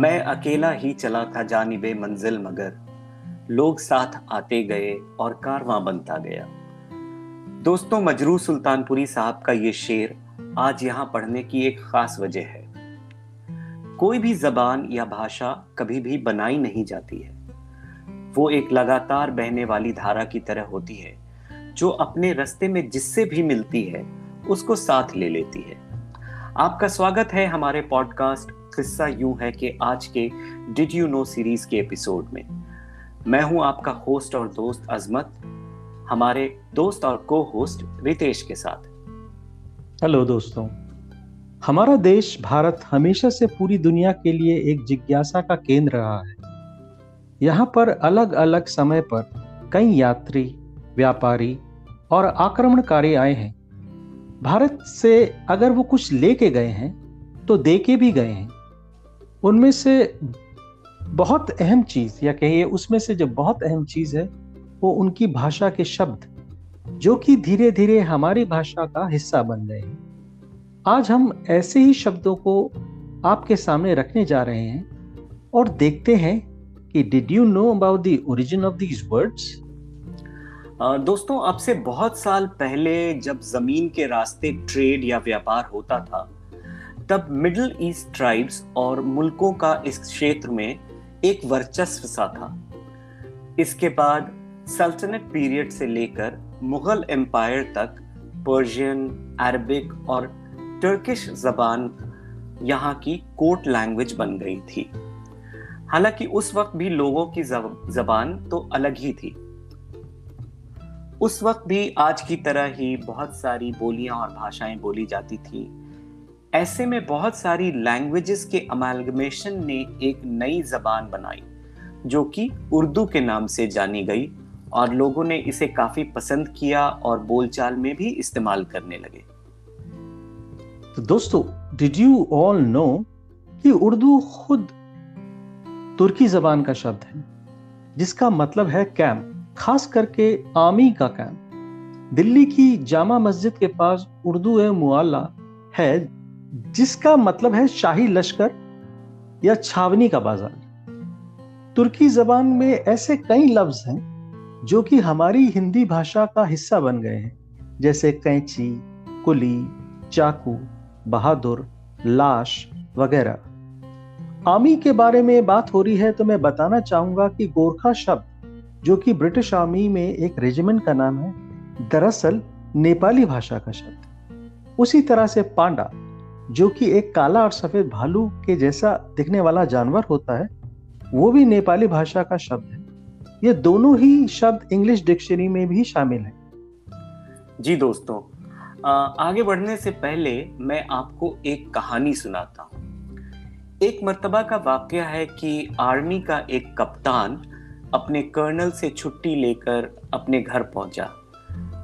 मैं अकेला ही चला था जानिबे मंजिल मगर। लोग साथ आते गए और कारवां बनता गया। दोस्तों, मजरू सुल्तानपुरी साहब का ये शेर आज यहाँ पढ़ने की एक खास वजह है। कोई भी जबान या भाषा कभी भी बनाई नहीं जाती है। वो एक लगातार बहने वाली धारा की तरह होती है, जो अपने रस्ते में जिससे भी मिलती है, उसको साथ ले लेती है। आपका स्वागत है हमारे पॉडकास्ट किस्सा यूँ है कि आज के डिड यू नो सीरीज़ के एपिसोड में। मैं हूँ आपका होस्ट और दोस्त अजमत, हमारे दोस्त और को होस्ट रितेश के साथ। हेलो दोस्तों, हमारा देश भारत हमेशा से पूरी दुनिया के लिए एक जिज्ञासा का केंद्र रहा है। यहाँ पर अलग अलग समय पर कई यात्री, व्यापारी और आक्रमणकारी आए हैं। भारत से अगर वो कुछ लेके गए हैं तो दे के भी गए हैं। उनमें से बहुत अहम चीज़, या कहिए उसमें से जो बहुत अहम चीज़ है, वो उनकी भाषा के शब्द, जो कि धीरे धीरे हमारी भाषा का हिस्सा बन गए हैं। आज हम ऐसे ही शब्दों को आपके सामने रखने जा रहे हैं और देखते हैं कि did you know about the origin of these words दोस्तों अब से बहुत साल पहले जब ज़मीन के रास्ते ट्रेड या व्यापार होता था, तब मिडिल ईस्ट ट्राइब्स और मुल्कों का इस क्षेत्र में एक वर्चस्व सा था। इसके बाद सल्तनत पीरियड से लेकर मुगल एम्पायर तक पर्शियन, अरबिक और टर्किश जबान यहाँ की कोर्ट लैंग्वेज बन गई थी। हालाँकि उस वक्त भी लोगों की जबान तो अलग ही थी। उस वक्त भी आज की तरह ही बहुत सारी बोलियाँ और भाषाएँ बोली जाती थी। ऐसे में बहुत सारी लैंग्वेजेस के अमालगमेशन ने एक नई जबान बनाई, जो कि उर्दू के नाम से जानी गई और लोगों ने इसे काफ़ी पसंद किया और बोलचाल में भी इस्तेमाल करने लगे। तो दोस्तों डिड यू ऑल नो कि उर्दू खुद तुर्की जबान का शब्द है, जिसका मतलब है कैंप खास करके आमी का कैंप दिल्ली की जामा मस्जिद के पास उर्दू ए मुआला है, जिसका मतलब है शाही लश्कर या छावनी का बाज़ार। तुर्की जबान में ऐसे कई लफ्ज हैं, जो कि हमारी हिंदी भाषा का हिस्सा बन गए हैं। जैसे कैंची, कुली, चाकू, बहादुर, लाश वगैरह। आमी के बारे में बात हो रही है तो मैं बताना चाहूँगा कि गोरखा शब्द जो कि ब्रिटिश आर्मी में एक रेजिमेंट का नाम है, दरअसल नेपाली भाषा का शब्द। उसी तरह से पांडा, जो कि एक काला और सफ़ेद भालू के जैसा दिखने वाला जानवर होता है, वो भी नेपाली भाषा का शब्द है। ये दोनों ही शब्द इंग्लिश डिक्शनरी में भी शामिल है। जी दोस्तों आगे बढ़ने से पहले मैं आपको एक कहानी सुनाता हूँ। एक मर्तबा का वाक्य है कि आर्मी का एक कप्तान अपने कर्नल से छुट्टी लेकर अपने घर पहुँचा।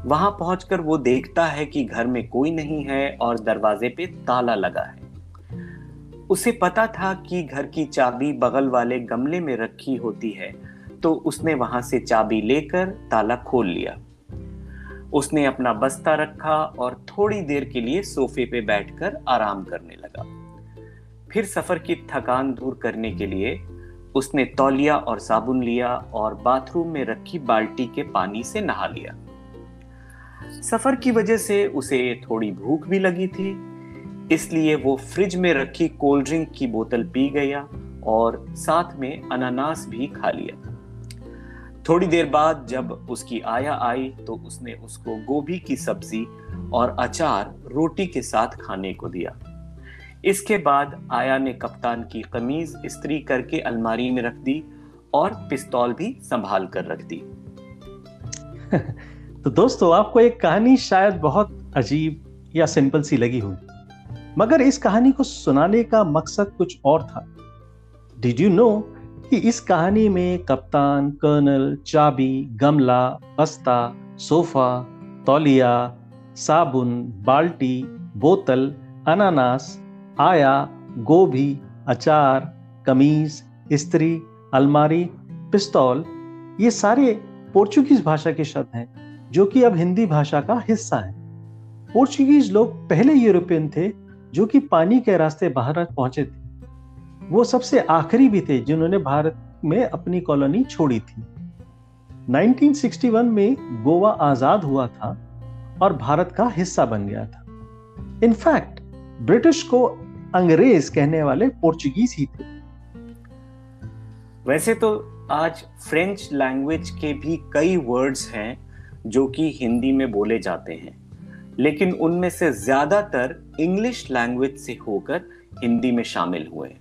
वहाँ पहुंचकर वो देखता है कि घर में कोई नहीं है और दरवाजे पे ताला लगा है। उसे पता था कि घर की चाबी बगल वाले गमले में रखी होती है तो उसने वहाँ से चाबी लेकर ताला खोल लिया। उसने अपना बस्ता रखा और थोड़ी देर के लिए सोफे पे बैठकर आराम करने लगा। फिर सफ़र की थकान दूर करने के लिए उसने तौलिया और साबुन लिया और बाथरूम में रखी बाल्टी के पानी से नहा लिया। सफ़र की वजह से उसे थोड़ी भूख भी लगी थी, इसलिए वो फ्रिज में रखी कोल्ड ड्रिंक की बोतल पी गया और साथ में अनानास भी खा लिया थोड़ी देर बाद जब उसकी आया आई तो उसने उसको गोभी की सब्ज़ी और अचार रोटी के साथ खाने को दिया। इसके बाद आया ने कप्तान की कमीज इस्त्री करके अलमारी में रख दी और पिस्तौल भी संभाल कर रख दी। तो दोस्तों, आपको एक कहानी शायद बहुत अजीब या सिंपल सी लगी हुई मगर इस कहानी को सुनाने का मकसद कुछ और था। डिड यू नो कि इस कहानी में कप्तान, कर्नल, चाबी, गमला, बस्ता, सोफा, तौलिया, साबुन, बाल्टी, बोतल, अनानास आया, गोभी, अचार, कमीज स्त्री अलमारी, पिस्तौल, ये सारे पोर्चुगीज भाषा के शब्द हैं, जो कि अब हिंदी भाषा का हिस्सा है। पोर्चुगीज लोग पहले यूरोपियन थे, जो कि पानी के रास्ते भारत पहुँचे थे। वो सबसे आखिरी भी थे जिन्होंने भारत में अपनी कॉलोनी छोड़ी थी। 1961 में गोवा आज़ाद हुआ था और भारत का हिस्सा बन गया था। इनफैक्ट ब्रिटिश को अंग्रेज़ कहने वाले पोर्चुगीज ही थे। वैसे तो आज फ्रेंच लैंग्वेज के भी कई वर्ड्स हैं जो कि हिंदी में बोले जाते हैं, लेकिन उनमें से ज़्यादातर इंग्लिश लैंग्वेज से होकर हिंदी में शामिल हुए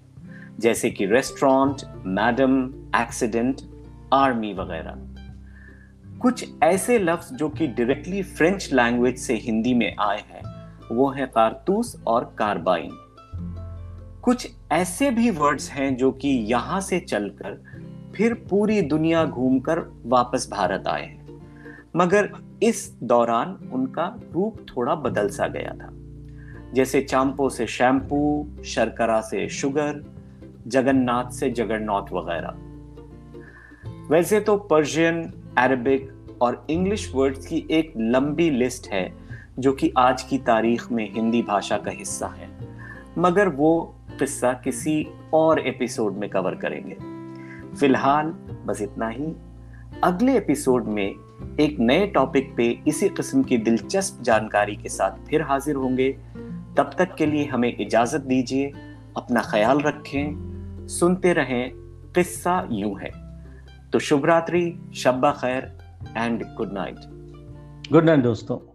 जैसे कि रेस्टोरेंट, मैडम, एक्सीडेंट, आर्मी वगैरह। कुछ ऐसे लफ्ज जो कि डायरेक्टली फ्रेंच लैंग्वेज से हिंदी में आए हैं, वो है कारतूस और कार्बाइन। कुछ ऐसे भी वर्ड्स हैं जो कि यहाँ से चलकर फिर पूरी दुनिया घूमकर वापस भारत आए हैं। मगर इस दौरान उनका रूप थोड़ा बदल सा गया था। जैसे चांपो से शैम्पू, शर्करा से शुगर, जगन्नाथ से जगन्नाथ वगैरह। वैसे तो पर्शियन अरबिक और इंग्लिश वर्ड्स की एक लंबी लिस्ट है जो कि आज की तारीख में हिंदी भाषा का हिस्सा है। मगर वो किस्सा किसी और एपिसोड में कवर करेंगे। फ़िलहाल बस इतना ही। अगले एपिसोड में एक नए टॉपिक पे इसी किस्म की दिलचस्प जानकारी के साथ फिर हाजिर होंगे। तब तक के लिए हमें इजाज़त दीजिए, अपना ख्याल रखें, सुनते रहें, किस्सा यूँ है। तो शुभ रात्रि, शब्बा खैर and good night good night दोस्तों।